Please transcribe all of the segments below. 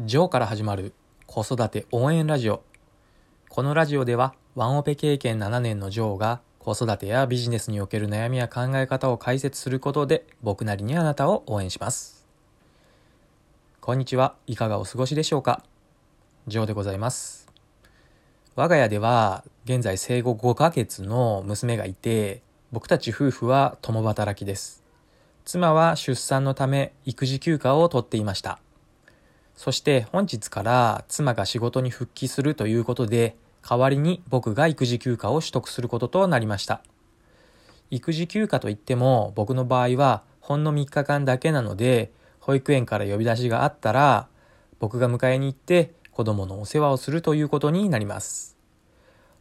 ジョーから始まる子育て応援ラジオ。このラジオでは、ワンオペ経験7年のジョーが子育てやビジネスにおける悩みや考え方を解説することで、僕なりにあなたを応援します。こんにちは。いかがお過ごしでしょうか？ジョーでございます。我が家では、現在生後5ヶ月の娘がいて、僕たち夫婦は共働きです。妻は出産のため育児休暇を取っていました。そして本日から妻が仕事に復帰するということで、代わりに僕が育児休暇を取得することとなりました。育児休暇といっても僕の場合はほんの3日間だけなので、保育園から呼び出しがあったら、僕が迎えに行って子供のお世話をするということになります。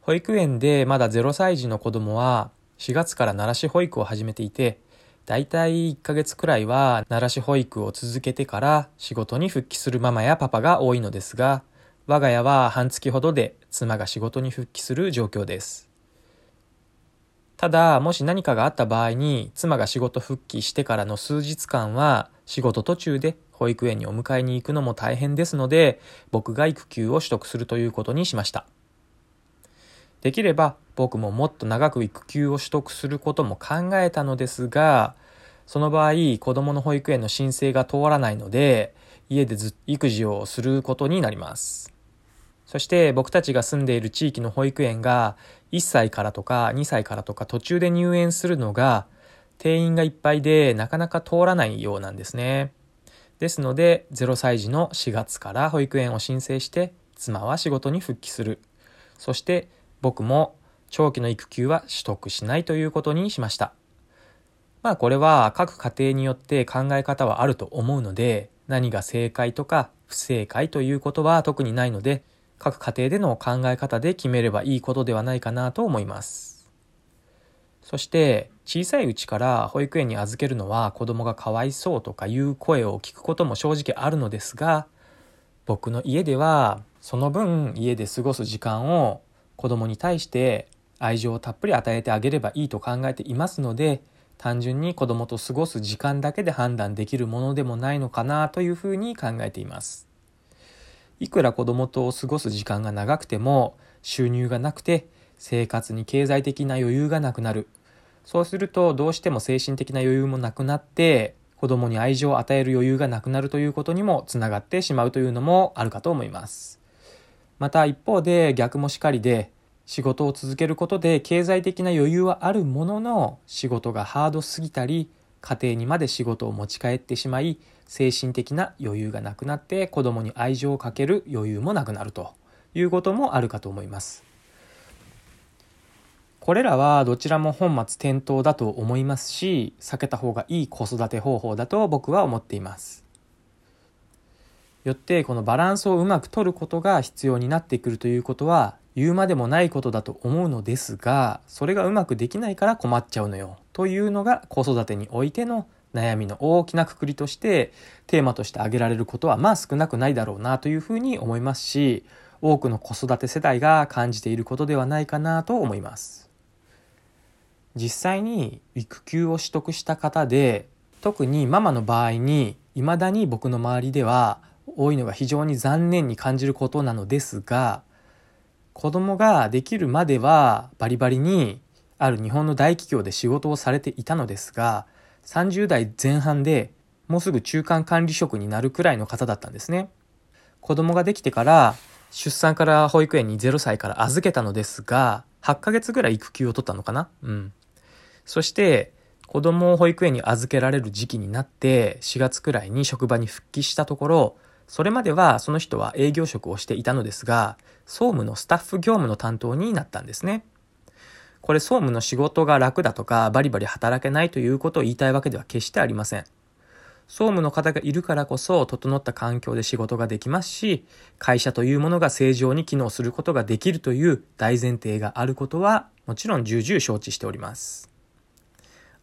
保育園でまだ0歳児の子供は4月から奈良市保育を始めていて、だいたい1ヶ月くらいは奈良市保育を続けてから仕事に復帰するママやパパが多いのですが、我が家は半月ほどで妻が仕事に復帰する状況です。ただ、もし何かがあった場合に、妻が仕事復帰してからの数日間は、仕事途中で保育園にお迎えに行くのも大変ですので、僕が育休を取得するということにしました。できれば僕ももっと長く育休を取得することも考えたのですが、その場合、子供の保育園の申請が通らないので、家でず育児をすることになります。そして僕たちが住んでいる地域の保育園が1歳からとか2歳からとか途中で入園するのが定員がいっぱいでなかなか通らないようなんですね。ですので0歳児の4月から保育園を申請して妻は仕事に復帰する。そして僕も長期の育休は取得しないということにしました。まあこれは各家庭によって考え方はあると思うので、何が正解とか不正解ということは特にないので、各家庭での考え方で決めればいいことではないかなと思います。そして小さいうちから保育園に預けるのは子供がかわいそうとかいう声を聞くことも正直あるのですが、僕の家ではその分家で過ごす時間を子供に対して愛情をたっぷり与えてあげればいいと考えていますので単純に子供と過ごす時間だけで判断できるものでもないのかなというふうに考えています。いくら子供と過ごす時間が長くても収入がなくて生活に経済的な余裕がなくなる。そうするとどうしても精神的な余裕もなくなって子供に愛情を与える余裕がなくなるということにもつながってしまうというのもあるかと思います。また一方で逆もしかりで仕事を続けることで経済的な余裕はあるものの仕事がハードすぎたり家庭にまで仕事を持ち帰ってしまい精神的な余裕がなくなって子供に愛情をかける余裕もなくなるということもあるかと思います。これらはどちらも本末転倒だと思いますし避けた方がいい子育て方法だと僕は思っています。よってこのバランスをうまく取ることが必要になってくるということは言うまでもないことだと思うのですがそれがうまくできないから困っちゃうのよ。というのが子育てにおいての悩みの大きなくくりとしてテーマとして挙げられることはまあ少なくないだろうなというふうに思いますし多くの子育て世代が感じていることではないかなと思います。実際に育休を取得した方で特にママの場合に未だに僕の周りでは多いのが非常に残念に感じることなのですが子供ができるまではバリバリにある日本の大企業で仕事をされていたのですが30代前半でもうすぐ中間管理職になるくらいの方だったんですね。子供ができてから出産から保育園に0歳から預けたのですが8ヶ月ぐらい育休を取ったのかな？うん。そして子供を保育園に預けられる時期になって4月くらいに職場に復帰したところそれまではその人は営業職をしていたのですが、総務のスタッフ業務の担当になったんですね。これ総務の仕事が楽だとかバリバリ働けないということを言いたいわけでは決してありません。総務の方がいるからこそ整った環境で仕事ができますし、会社というものが正常に機能することができるという大前提があることはもちろん重々承知しております。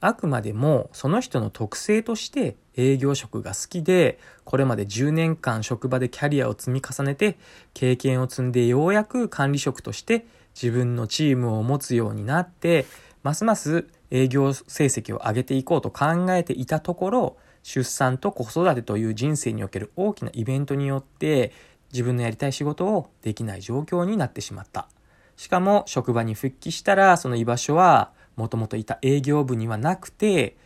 あくまでもその人の特性として営業職が好きで、これまで10年間職場でキャリアを積み重ねて、経験を積んでようやく管理職として自分のチームを持つようになって、ますます営業成績を上げていこうと考えていたところ、出産と子育てという人生における大きなイベントによって自分のやりたい仕事をできない状況になってしまった。しかも職場に復帰したらその居場所はもともといた営業部にはなくて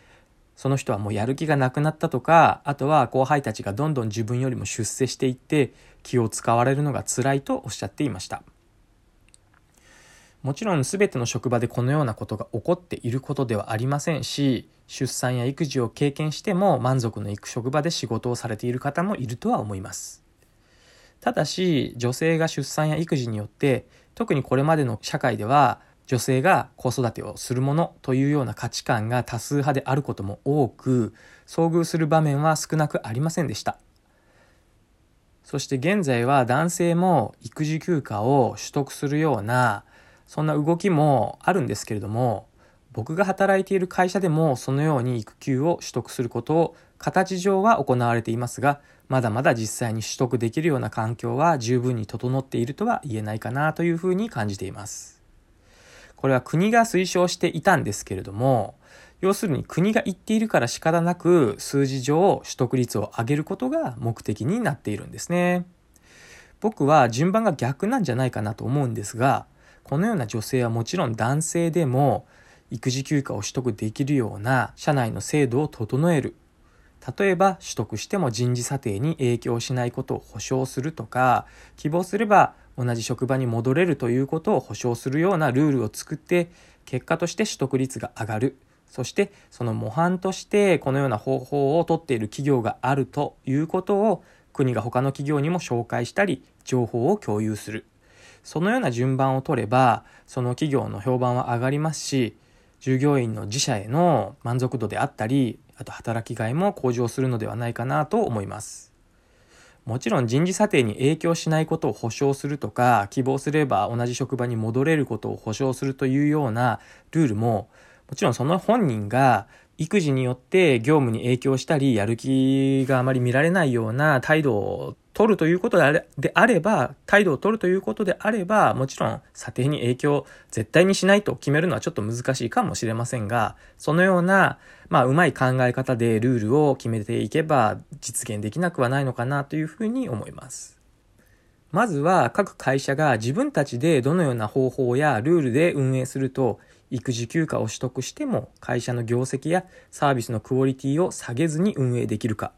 その人はもうやる気がなくなったとかあとは後輩たちがどんどん自分よりも出世していって気を使われるのが辛いとおっしゃっていました。もちろん全ての職場でこのようなことが起こっていることではありませんし出産や育児を経験しても満足のいく職場で仕事をされている方もいるとは思いますただし女性が出産や育児によって特にこれまでの社会では女性が子育てをするものというような価値観が多数派であることも多く遭遇する場面は少なくありませんでした。そして現在は男性も育児休暇を取得するようなそんな動きもあるんですけれども僕が働いている会社でもそのように育休を取得することを形上は行われていますがまだまだ実際に取得できるような環境は十分に整っているとは言えないかなというふうに感じています。これは国が推奨していたんですけれども要するに国が言っているから仕方なく数字上取得率を上げることが目的になっているんですね。僕は順番が逆なんじゃないかなと思うんですがこのような女性はもちろん男性でも育児休暇を取得できるような社内の制度を整える例えば取得しても人事査定に影響しないことを保証するとか希望すれば同じ職場に戻れるということを保証するようなルールを作って結果として取得率が上がる。そしてその模範としてこのような方法をとっている企業があるということを国が他の企業にも紹介したり情報を共有する。そのような順番を取ればその企業の評判は上がりますし従業員の自社への満足度であったりあと働きがいも向上するのではないかなと思います。もちろん人事査定に影響しないことを保証するとか希望すれば同じ職場に戻れることを保証するというようなルールももちろんその本人が育児によって業務に影響したりやる気があまり見られないような態度を取るということであれであれば、態度を取るということであれば、もちろん査定に影響絶対にしないと決めるのはちょっと難しいかもしれませんが、そのような、まあ、うまい考え方でルールを決めていけば実現できなくはないのかなというふうに思います。まずは各会社が自分たちでどのような方法やルールで運営すると、育児休暇を取得しても会社の業績やサービスのクオリティを下げずに運営できるか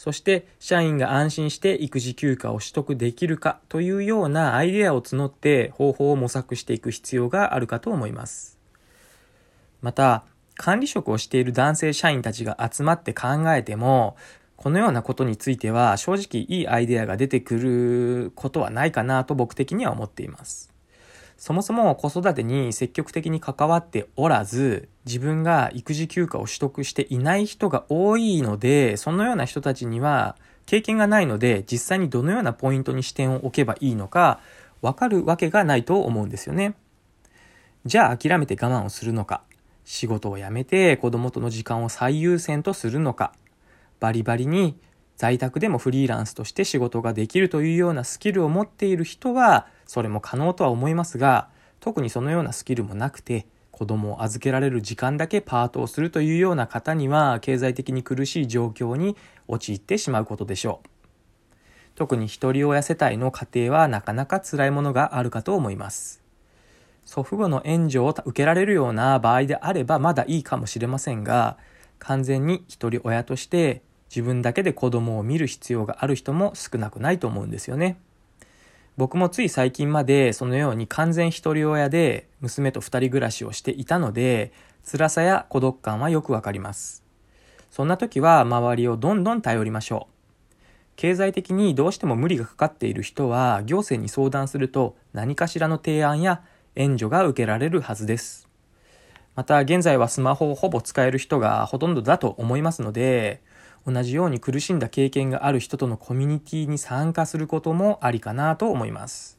そして社員が安心して育児休暇を取得できるかというようなアイデアを募って方法を模索していく必要があるかと思います。また、管理職をしている男性社員たちが集まって考えても、このようなことについては正直いいアイデアが出てくることはないかなと僕的には思っています。そもそも子育てに積極的に関わっておらず、自分が育児休暇を取得していない人が多いので、そのような人たちには経験がないので、実際にどのようなポイントに視点を置けばいいのか、わかるわけがないと思うんですよね。じゃあ諦めて我慢をするのか、仕事を辞めて子供との時間を最優先とするのか、バリバリに在宅でもフリーランスとして仕事ができるというようなスキルを持っている人は、それも可能とは思いますが、特にそのようなスキルもなくて、子供を預けられる時間だけパートをするというような方には、経済的に苦しい状況に陥ってしまうことでしょう。特に一人親世帯の家庭はなかなか辛いものがあるかと思います。祖父母の援助を受けられるような場合であればまだいいかもしれませんが、完全に一人親として自分だけで子供を見る必要がある人も少なくないと思うんですよね。僕もつい最近までそのように完全一人親で娘と二人暮らしをしていたので、辛さや孤独感はよくわかります。そんな時は周りをどんどん頼りましょう。経済的にどうしても無理がかかっている人は行政に相談すると何かしらの提案や援助が受けられるはずです。また現在はスマホをほぼ使える人がほとんどだと思いますので、同じように苦しんだ経験がある人とのコミュニティに参加することもありかなと思います。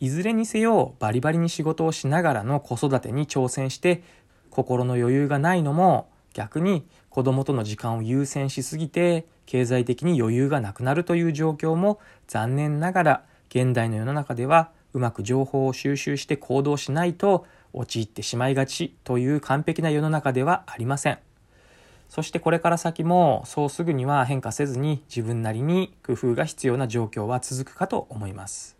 いずれにせよバリバリに仕事をしながらの子育てに挑戦して心の余裕がないのも逆に子供との時間を優先しすぎて経済的に余裕がなくなるという状況も残念ながら現代の世の中ではうまく情報を収集して行動しないと陥ってしまいがちという完璧な世の中ではありません。そしてこれから先もそうすぐには変化せずに自分なりに工夫が必要な状況は続くかと思います。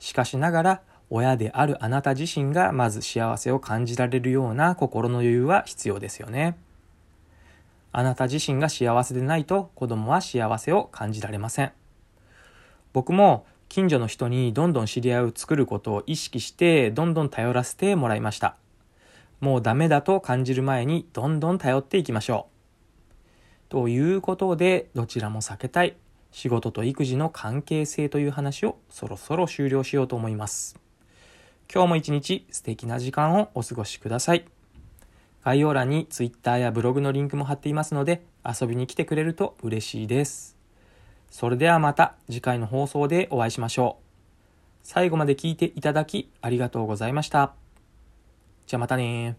しかしながら親であるあなた自身がまず幸せを感じられるような心の余裕は必要ですよね。あなた自身が幸せでないと子供は幸せを感じられません。僕も近所の人にどんどん知り合いを作ることを意識してどんどん頼らせてもらいました。もうダメだと感じる前にどんどん頼っていきましょう。ということで、どちらも避けたい仕事と育児の関係性という話をそろそろ終了しようと思います。今日も一日素敵な時間をお過ごしください。概要欄に Twitter やブログのリンクも貼っていますので遊びに来てくれると嬉しいです。それではまた次回の放送でお会いしましょう。最後まで聞いていただきありがとうございました。じゃあまたね